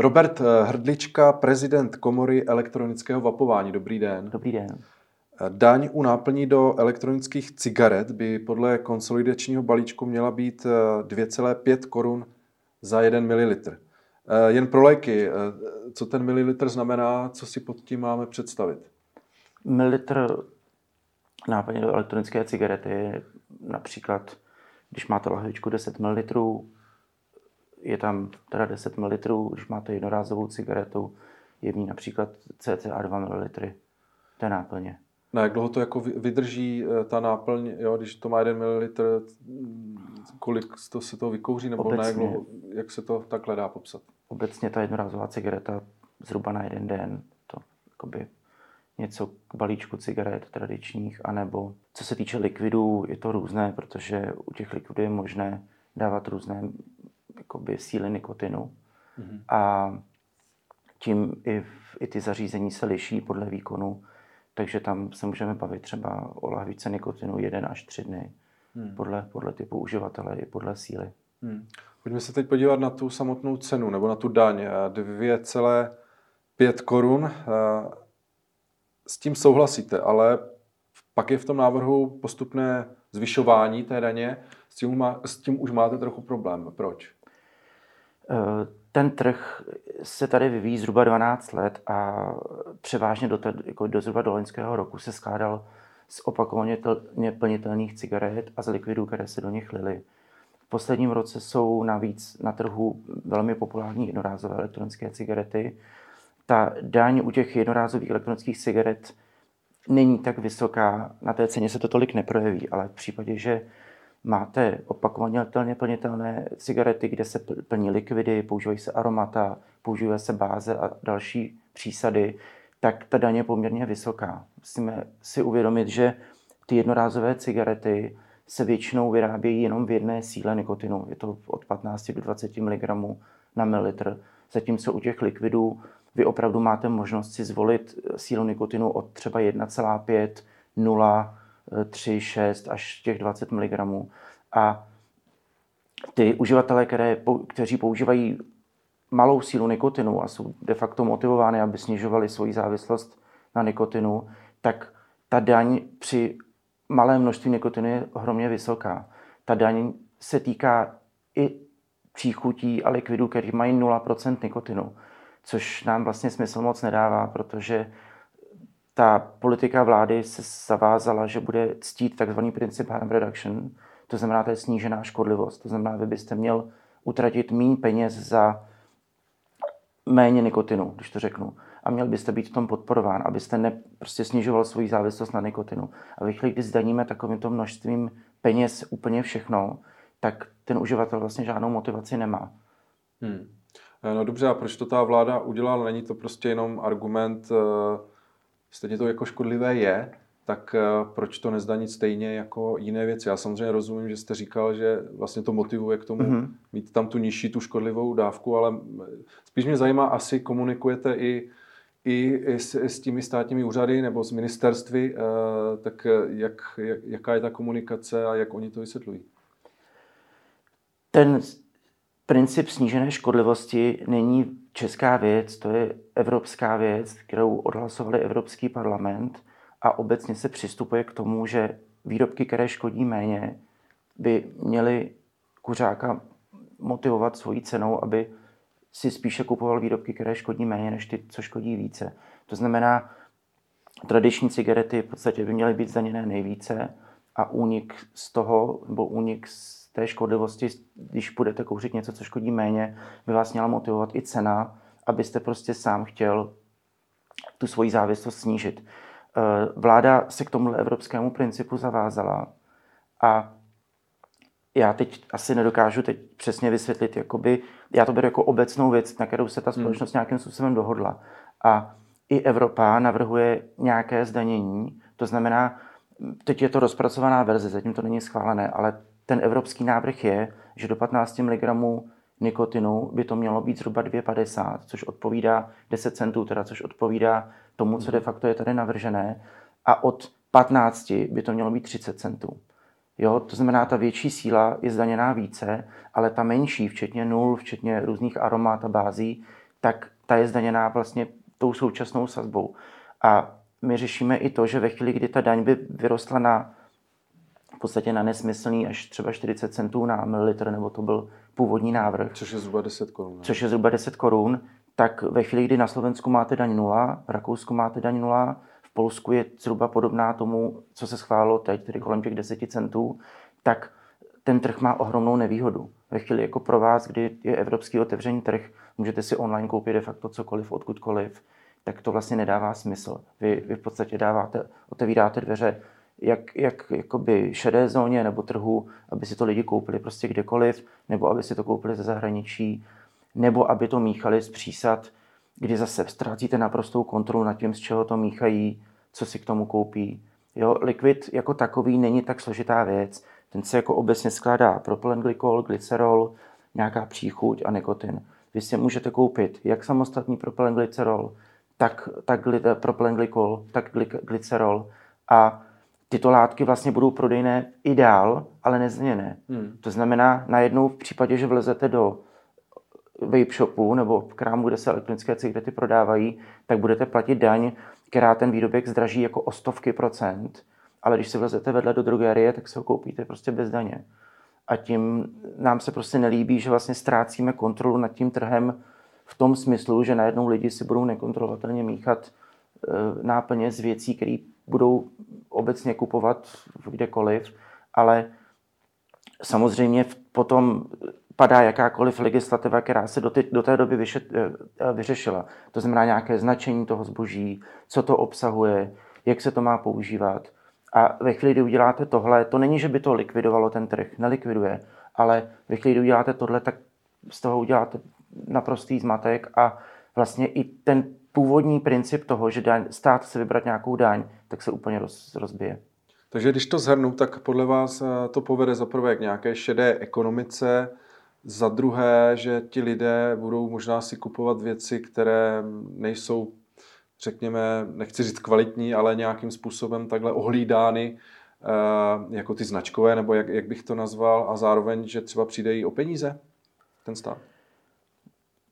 Robert eh, Hrdlička, prezident komory elektronického vapování. Dobrý den. Dobrý den. Daň u náplní do elektronických cigaret by podle konsolidačního balíčku měla být 2,5 korun za 1 ml. Jen pro léky, co ten mililitr znamená, co si pod tím máme představit? Mililitr náplně do elektronické cigarety například, když máte lahvičku 10 ml, je tam teda 10 ml, když máte jednorázovou cigaretu, je v ní například cca 2 ml té náplně. Na jak dlouho to jako vydrží eh, ta náplň, jo, když to má 1 ml, kolik to se to vykouří, nebo Obecně, na jak, dlouho, jak se to takhle dá popsat? Obecně ta jednorázová cigareta zhruba na jeden den, to jakoby něco k balíčku cigaret tradičních, anebo co se týče likvidů, je to různé, protože u těch likvidů je možné dávat různé jakoby, síly nikotinu mm-hmm. a tím i, v, i ty zařízení se liší podle výkonu, takže tam se můžeme bavit třeba o lahvičce nikotinu jeden až tři dny, hmm. podle, podle typu uživatele i podle síly. Hmm. Pojďme se teď podívat na tu samotnou cenu, nebo na tu daň. 2,5 korun. Eh, s tím souhlasíte, ale pak je v tom návrhu postupné zvyšování té daně. S tím, má, s tím už máte trochu problém. Proč? Eh, ten trh se tady vyvíjí zhruba 12 let a převážně do, te, jako do zhruba do loňského roku se skládal z opakovaně plnitelných cigaret a z likvidů, které se do nich lily. V posledním roce jsou navíc na trhu velmi populární jednorázové elektronické cigarety. Ta daň u těch jednorázových elektronických cigaret není tak vysoká, na té ceně se to tolik neprojeví, ale v případě, že máte opakovaně plnitelné cigarety, kde se plní likvidy, používají se aromata, používají se báze a další přísady, tak ta daně je poměrně vysoká. Musíme si uvědomit, že ty jednorázové cigarety se většinou vyrábějí jenom v jedné síle nikotinu. Je to od 15 do 20 mg na mililitr. Zatímco u těch likvidů vy opravdu máte možnost si zvolit sílu nikotinu od třeba 1,5, 0, 3, 6 až těch 20 mg. A ty uživatelé, které, kteří používají malou sílu nikotinu a jsou de facto motivovány, aby snižovali svoji závislost na nikotinu, tak ta daň při malé množství nikotinu je ohromně vysoká. Ta daň se týká i příchutí a likvidů, které mají 0% nikotinu, což nám vlastně smysl moc nedává, protože ta politika vlády se zavázala, že bude ctít takzvaný princip harm reduction, to znamená, to je snížená škodlivost. To znamená, vy byste měl utratit méně peněz za méně nikotinu, když to řeknu. A měl byste být v tom podporován, abyste ne, prostě snižoval svoji závislost na nikotinu. A ve chvíli, kdy zdaníme takovýmto množstvím peněz úplně všechno, tak ten uživatel vlastně žádnou motivaci nemá. Hmm. No dobře, a proč to ta vláda udělala? Není to prostě jenom argument, uh stejně to jako škodlivé je, tak eh, proč to nezdanit stejně jako jiné věci? Já samozřejmě rozumím, že jste říkal, že vlastně to motivuje k tomu mm-hmm. mít tam tu nižší, tu škodlivou dávku, ale spíš mě zajímá, asi komunikujete i, i, s, s těmi státními úřady nebo s ministerstvy, eh, tak jak, jak, jaká je ta komunikace a jak oni to vysvětlují? Ten princip snížené škodlivosti není česká věc, to je evropská věc, kterou odhlasovali Evropský parlament a obecně se přistupuje k tomu, že výrobky, které škodí méně, by měly kuřáka motivovat svojí cenou, aby si spíše kupoval výrobky, které škodí méně, než ty, co škodí více. To znamená, tradiční cigarety v podstatě by měly být zdaněné nejvíce a únik z toho, nebo únik z té škodlivosti, když budete kouřit něco, co škodí méně, by vás měla motivovat i cena, abyste prostě sám chtěl tu svoji závislost snížit. Eh, vláda se k tomu evropskému principu zavázala a já teď asi nedokážu teď přesně vysvětlit, jakoby, já to beru jako obecnou věc, na kterou se ta hmm. společnost nějakým způsobem dohodla. A i Evropa navrhuje nějaké zdanění, to znamená, teď je to rozpracovaná verze, zatím to není schválené, ale ten evropský návrh je, že do 15 mg nikotinu by to mělo být zhruba 2,50, což odpovídá 10 centů, teda, což odpovídá tomu, co de facto je tady navržené. A od 15 by to mělo být 30 centů. Jo, to znamená, ta větší síla je zdaněná více, ale ta menší, včetně nul, včetně různých aromat a bází, tak ta je zdaněná vlastně tou současnou sazbou. A my řešíme i to, že ve chvíli, kdy ta daň by vyrostla na podstatě na nesmyslný až třeba 40 centů na mililitr, nebo to byl původní návrh. Což je zhruba 10 korun. Což je zhruba 10 korun, tak ve chvíli, kdy na Slovensku máte daň nula, v Rakousku máte daň nula, v Polsku je zhruba podobná tomu, co se schválilo teď, tedy kolem těch 10 centů, tak ten trh má ohromnou nevýhodu. Ve chvíli jako pro vás, kdy je evropský otevřený trh, můžete si online koupit de facto cokoliv, odkudkoliv, tak to vlastně nedává smysl. Vy, vy v podstatě dáváte, otevíráte dveře jak, jak jakoby šedé zóně nebo trhu, aby si to lidi koupili prostě kdekoliv, nebo aby si to koupili ze zahraničí, nebo aby to míchali z přísad, kdy zase ztrácíte naprostou kontrolu nad tím, z čeho to míchají, co si k tomu koupí. Jo, likvid jako takový není tak složitá věc. Ten se jako obecně skládá propylenglykol, glycerol, nějaká příchuť a nikotin. Vy si můžete koupit jak samostatný propylenglycerol, tak, tak propylenglykol, tak glycerol a tyto látky vlastně budou prodejné i dál, ale nezměněné. Hmm. To znamená, najednou v případě, že vlezete do vape shopu nebo v krámu, kde se elektronické cigarety prodávají, tak budete platit daň, která ten výrobek zdraží jako o stovky procent, ale když se vlezete vedle do drogerie, tak se ho koupíte prostě bez daně. A tím nám se prostě nelíbí, že vlastně ztrácíme kontrolu nad tím trhem v tom smyslu, že najednou lidi si budou nekontrolovatelně míchat e, náplně z věcí, které budou obecně kupovat kdekoliv, ale samozřejmě potom padá jakákoliv legislativa, která se do, ty, do té doby vyše, eh, eh, vyřešila. To znamená nějaké značení toho zboží, co to obsahuje, jak se to má používat. A ve chvíli, kdy uděláte tohle, to není, že by to likvidovalo ten trh, nelikviduje, ale ve chvíli, kdy uděláte tohle, tak z toho uděláte naprostý zmatek a vlastně i ten původní princip toho, že daň, stát chce vybrat nějakou daň, tak se úplně roz, rozbije. Takže když to zhrnu, tak podle vás eh, to povede za prvé k nějaké šedé ekonomice, za druhé, že ti lidé budou možná si kupovat věci, které nejsou, řekněme, nechci říct kvalitní, ale nějakým způsobem takhle ohlídány eh, jako ty značkové, nebo jak, jak bych to nazval, a zároveň, že třeba přijde i o peníze ten stát?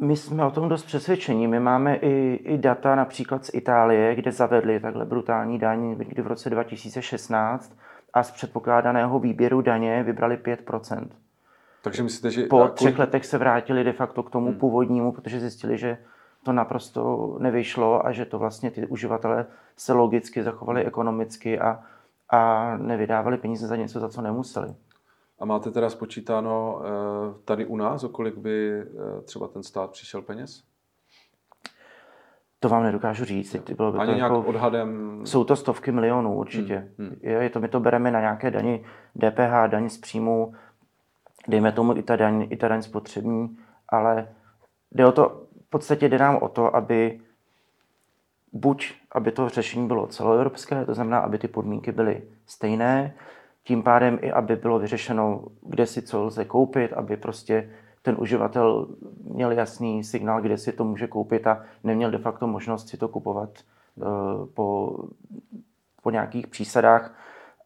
My jsme o tom dost přesvědčení. My máme i, i data například z Itálie, kde zavedli takhle brutální daň někdy v roce 2016 a z předpokládaného výběru daně vybrali 5%. Takže myslíte, že... Po třech letech se vrátili de facto k tomu hmm. původnímu, protože zjistili, že to naprosto nevyšlo a že to vlastně ty uživatelé se logicky zachovali ekonomicky a, a nevydávali peníze za něco, za co nemuseli. A máte teda spočítáno eh, tady u nás, o kolik by eh, třeba ten stát přišel peněz? To vám nedokážu říct. Bylo by Ani to nějak jako, odhadem? Jsou to stovky milionů určitě. Hmm, hmm. Je, to, my to bereme na nějaké dani DPH, daň z příjmu, dejme tomu i ta daň, i ta daň spotřební, ale jde o to, v podstatě jde nám o to, aby buď, aby to řešení bylo celoevropské, to znamená, aby ty podmínky byly stejné, tím pádem i aby bylo vyřešeno, kde si co lze koupit, aby prostě ten uživatel měl jasný signál, kde si to může koupit a neměl de facto možnost si to kupovat uh, po, po nějakých přísadách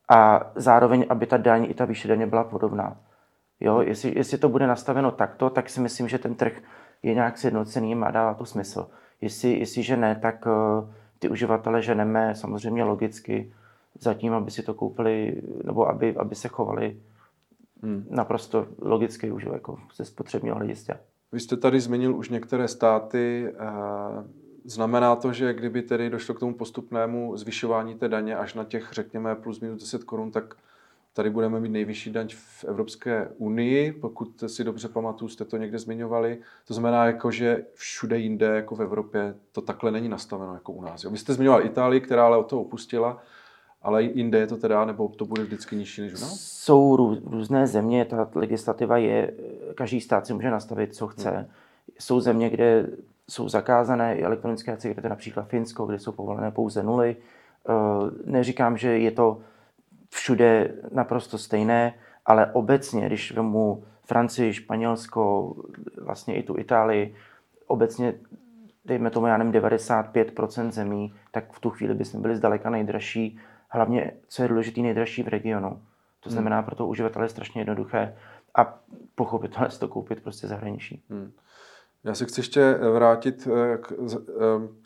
a zároveň, aby ta daň i ta výše daně byla podobná. Jo, jestli, jestli to bude nastaveno takto, tak si myslím, že ten trh je nějak sjednocený a dává to smysl. Jestli, jestliže ne, tak uh, ty uživatele ženeme samozřejmě logicky zatím, aby si to koupili, nebo aby, aby se chovali hmm. naprosto logicky už jako ze spotřebního hlediska. Vy jste tady zmínil už některé státy. Eh, znamená to, že kdyby tedy došlo k tomu postupnému zvyšování té daně až na těch, řekněme, plus minus 10 korun, tak tady budeme mít nejvyšší daň v Evropské unii, pokud si dobře pamatuju, jste to někde zmiňovali. To znamená, jako, že všude jinde, jako v Evropě, to takhle není nastaveno jako u nás. Jo? Vy jste zmiňoval Itálii, která ale od toho opustila. Ale jinde je to teda, nebo to bude vždycky nižší než u nás? Jsou různé země, ta legislativa je, každý stát si může nastavit, co chce. Hmm. Jsou země, kde jsou zakázané i elektronické cigarety, například Finsko, kde jsou povolené pouze nuly. Eh, neříkám, že je to všude naprosto stejné, ale obecně, když vemu Francii, Španělsko, vlastně i tu Itálii, obecně dejme tomu, já nevím, 95% zemí, tak v tu chvíli bychom byli zdaleka nejdražší hlavně, co je důležité, nejdražší v regionu. To hmm. znamená, hmm. pro to uživatele je strašně jednoduché a pochopitelně to koupit prostě zahraničí. Hmm. Já se chci ještě vrátit k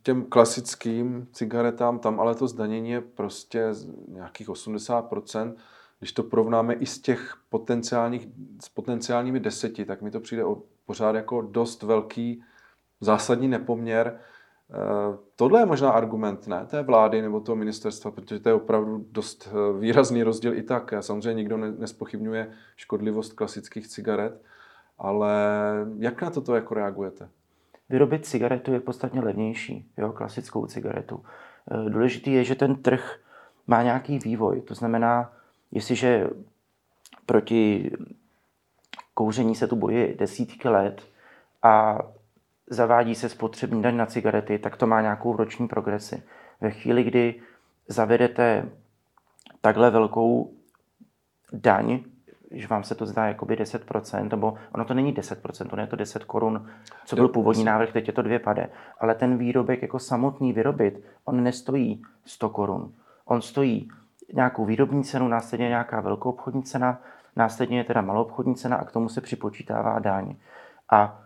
těm klasickým cigaretám, tam ale to zdanění je prostě nějakých 80%. Když to porovnáme i z těch potenciálních, s potenciálními deseti, tak mi to přijde o, pořád jako dost velký zásadní nepoměr. Eh, tohle je možná argument, ne, té vlády nebo toho ministerstva, protože to je opravdu dost eh, výrazný rozdíl i tak. Samozřejmě nikdo nespochybňuje škodlivost klasických cigaret, ale jak na toto jako reagujete? Vyrobit cigaretu je podstatně levnější, jo, klasickou cigaretu. Eh, důležitý je, že ten trh má nějaký vývoj. To znamená, jestliže proti kouření se tu bojí desítky let a zavádí se spotřební daň na cigarety, tak to má nějakou roční progresi. Ve chvíli, kdy zavedete takhle velkou daň, že vám se to zdá jakoby 10%, nebo ono to není 10%, ono je to 10 korun, co byl původní návrh, teď je to dvě pade. Ale ten výrobek jako samotný vyrobit, on nestojí 100 korun. On stojí nějakou výrobní cenu, následně nějaká velkou obchodní cena, následně je teda malou obchodní cena a k tomu se připočítává daň. A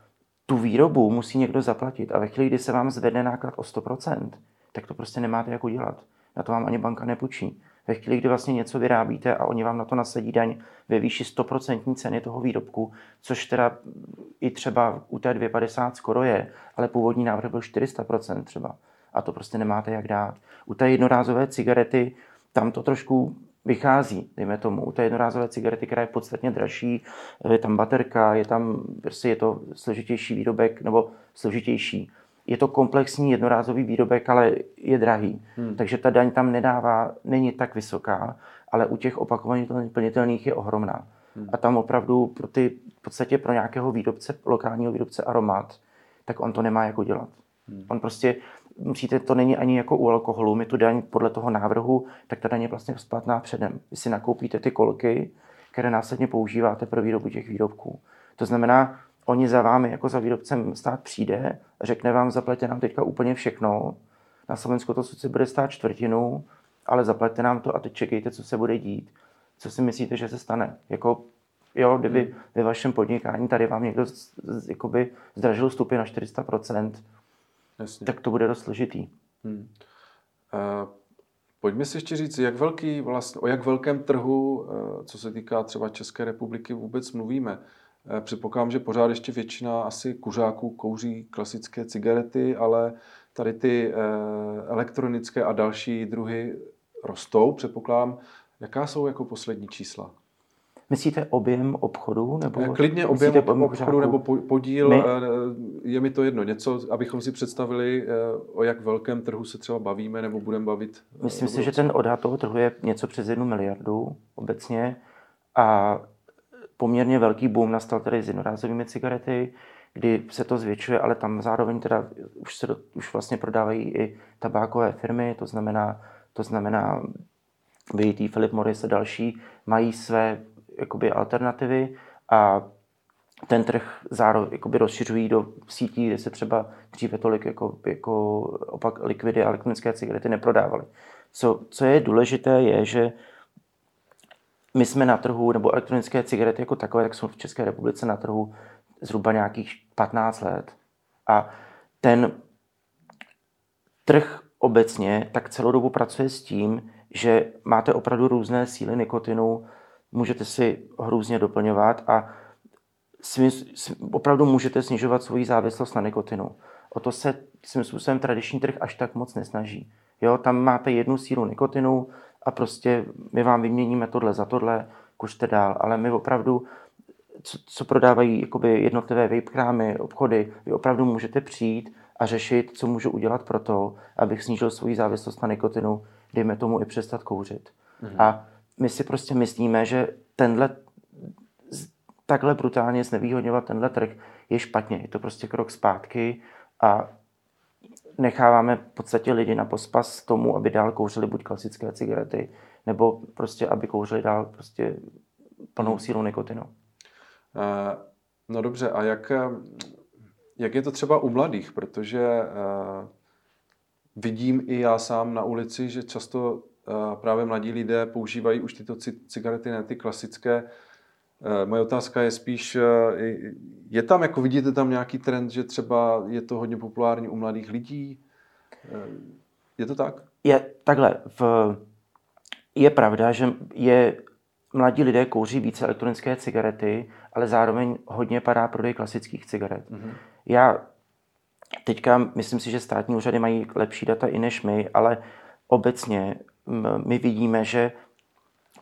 tu výrobu musí někdo zaplatit. A ve chvíli, kdy se vám zvedne náklad o 100%, tak to prostě nemáte jak udělat. Na to vám ani banka nepůjčí. Ve chvíli, kdy vlastně něco vyrábíte a oni vám na to nasadí daň ve výši 100% ceny toho výrobku, což teda i třeba u té 250 skoro je, ale původní návrh byl 400% třeba. A to prostě nemáte jak dát. U té jednorázové cigarety tam to trošku vychází, dejme tomu, u té jednorázové cigarety, která je podstatně dražší, je tam baterka, je tam, prostě je to složitější výrobek, nebo složitější. Je to komplexní jednorázový výrobek, ale je drahý. Hmm. Takže ta daň tam nedává, není tak vysoká, ale u těch opakovaně plnitelných je ohromná. Hmm. A tam opravdu pro ty, v podstatě pro nějakého výrobce, lokálního výrobce aromat, tak on to nemá jako dělat. Hmm. On prostě musíte, to není ani jako u alkoholu, my tu daň podle toho návrhu, tak ta daň je vlastně splatná předem. Vy si nakoupíte ty kolky, které následně používáte pro výrobu těch výrobků. To znamená, oni za vámi jako za výrobcem stát přijde, řekne vám, zaplaťte nám teďka úplně všechno. Na Slovensku to sice bude stát čtvrtinu, ale zaplaťte nám to a teď čekejte, co se bude dít. Co si myslíte, že se stane? Jako, jo, kdyby hmm. ve vašem podnikání tady vám někdo jakoby zdražil stupy na 400%, Jasně. tak to bude dost složitý. Hmm. Uh, pojďme si ještě říct, jak velký vlastně, o jak velkém trhu, uh, co se týká třeba České republiky, vůbec mluvíme. Uh, předpokládám, že pořád ještě většina asi kuřáků kouří klasické cigarety, ale tady ty elektronické a další druhy rostou, předpokládám. Jaká jsou jako poslední čísla? Myslíte objem obchodu? Nebo eh, Klidně objem obchodu nebo podíl, My... Eh, je mi to jedno. Něco, abychom si představili, eh, o jak velkém trhu se třeba bavíme nebo budeme bavit. Myslím si, že ten odhad toho trhu je něco přes jednu miliardu obecně a poměrně velký boom nastal tady s jednorázovými cigarety, kdy se to zvětšuje, ale tam zároveň teda už se už vlastně prodávají i tabákové firmy, to znamená, to znamená BAT, Philip Morris a další mají své jakoby alternativy a ten trh zároveň jakoby rozšiřují do sítí, kde se třeba dříve tolik jako, jako opak likvidy a elektronické cigarety neprodávaly. Co, co je důležité, je, že my jsme na trhu, nebo elektronické cigarety jako takové, tak jsou v České republice na trhu zhruba nějakých 15 let. A ten trh obecně tak celou dobu pracuje s tím, že máte opravdu různé síly nikotinu, můžete si hrůzně doplňovat a svým, opravdu můžete snižovat svoji závislost na nikotinu. O to se svým způsobem tradiční trh až tak moc nesnaží. Jo, tam máte jednu sílu nikotinu a prostě my vám vyměníme tohle za tohle, kuřte dál, ale my opravdu, co, co prodávají jakoby jednotlivé vape krámy, obchody, vy opravdu můžete přijít a řešit, co můžu udělat pro to, abych snížil svoji závislost na nikotinu, dejme tomu i přestat kouřit. Mhm. A my si prostě myslíme, že tenhle takhle brutálně znevýhodňovat tenhle trh je špatně. Je to prostě krok zpátky a necháváme v podstatě lidi na pospas tomu, aby dál kouřili buď klasické cigarety, nebo prostě, aby kouřili dál prostě plnou hmm. sílu nikotinu. Uh, no dobře, a jak, jak je to třeba u mladých? Protože uh, vidím i já sám na ulici, že často právě mladí lidé používají už tyto cigarety, ne ty klasické. Moje otázka je spíš, je tam, jako vidíte tam nějaký trend, že třeba je to hodně populární u mladých lidí? Je to tak? Je takhle. V, je pravda, že je mladí lidé kouří více elektronické cigarety, ale zároveň hodně padá prodej klasických cigaret. Mm-hmm. Já teďka myslím si, že státní úřady mají lepší data i než my, ale obecně my vidíme, že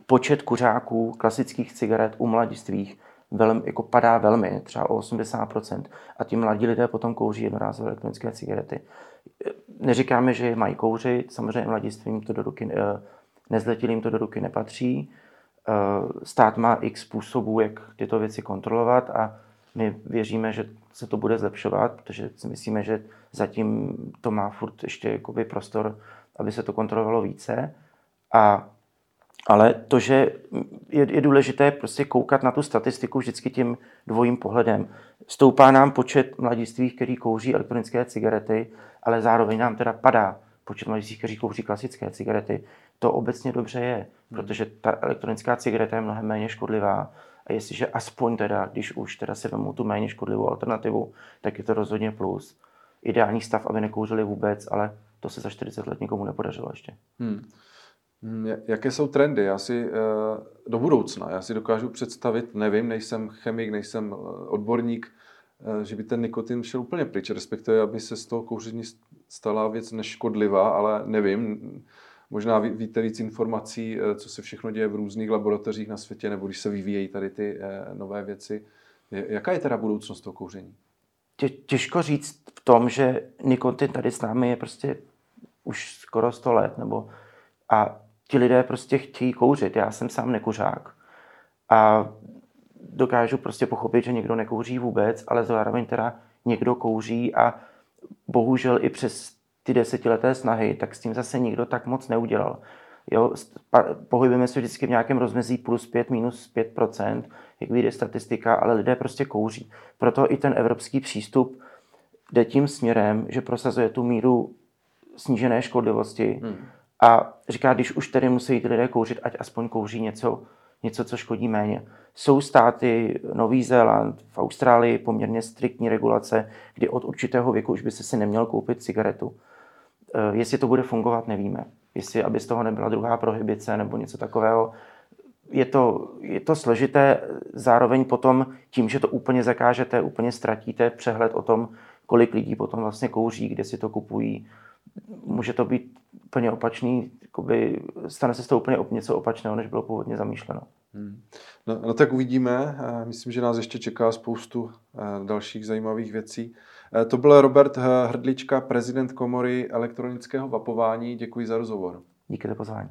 počet kuřáků klasických cigaret u mladistvých velmi, jako padá velmi, třeba o 80%. A ti mladí lidé potom kouří jednorázové elektronické cigarety. Neříkáme, že je mají kouřit, samozřejmě mladistvím to do ruky, nezletilým to do ruky nepatří. Stát má x způsobů, jak tyto věci kontrolovat a my věříme, že se to bude zlepšovat, protože si myslíme, že zatím to má furt ještě jakoby prostor, aby se to kontrolovalo více. A, ale to, že je, je důležité prostě koukat na tu statistiku vždycky tím dvojím pohledem. Stoupá nám počet mladistvých, kteří kouří elektronické cigarety, ale zároveň nám teda padá počet mladistvých, kteří kouří klasické cigarety. To obecně dobře je, hmm. protože ta elektronická cigareta je mnohem méně škodlivá a jestliže aspoň teda, když už teda si vemu tu méně škodlivou alternativu, tak je to rozhodně plus. Ideální stav, aby nekouřili vůbec, ale to se za 40 let nikomu nepodařilo ještě. Hmm. Hmm jaké jsou trendy? Já si eh, do budoucna, já si dokážu představit, nevím, nejsem chemik, nejsem eh, odborník, eh, že by ten nikotin šel úplně pryč, respektive, aby se z toho kouření stala věc neškodlivá, ale nevím, Možná víte víc informací, co se všechno děje v různých laboratořích na světě, nebo když se vyvíjejí tady ty nové věci. Jaká je teda budoucnost toho kouření? Tě, těžko říct v tom, že nikotin tady s námi je prostě už skoro 100 let, nebo a ti lidé prostě chtějí kouřit. Já jsem sám nekuřák a dokážu prostě pochopit, že někdo nekouří vůbec, ale zároveň teda někdo kouří a bohužel i přes ty desetileté snahy, tak s tím zase nikdo tak moc neudělal. Jo, pohybujeme se vždycky v nějakém rozmezí plus 5, minus 5% jak vyjde statistika, ale lidé prostě kouří. Proto i ten evropský přístup jde tím směrem, že prosazuje tu míru snížené škodlivosti hmm. A říká, když už tedy musí ty lidé kouřit, ať aspoň kouří něco, něco, co škodí méně. Jsou státy, Nový Zéland, v Austrálii poměrně striktní regulace, kdy od určitého věku už by se si neměl koupit cigaretu. Eh, jestli to bude fungovat, nevíme. Jestli, aby z toho nebyla druhá prohybice nebo něco takového. Je to, je to složité, zároveň potom tím, že to úplně zakážete, úplně ztratíte přehled o tom, kolik lidí potom vlastně kouří, kde si to kupují. Může to být úplně opačný, jakoby, stane se z toho úplně něco opačného, než bylo původně zamýšleno. Hmm. No, no tak uvidíme. Eh, myslím, že nás ještě čeká spoustu eh, dalších zajímavých věcí. Eh, to byl Robert Hrdlička, prezident komory elektronického vapování. Děkuji za rozhovor. Díky za pozvání.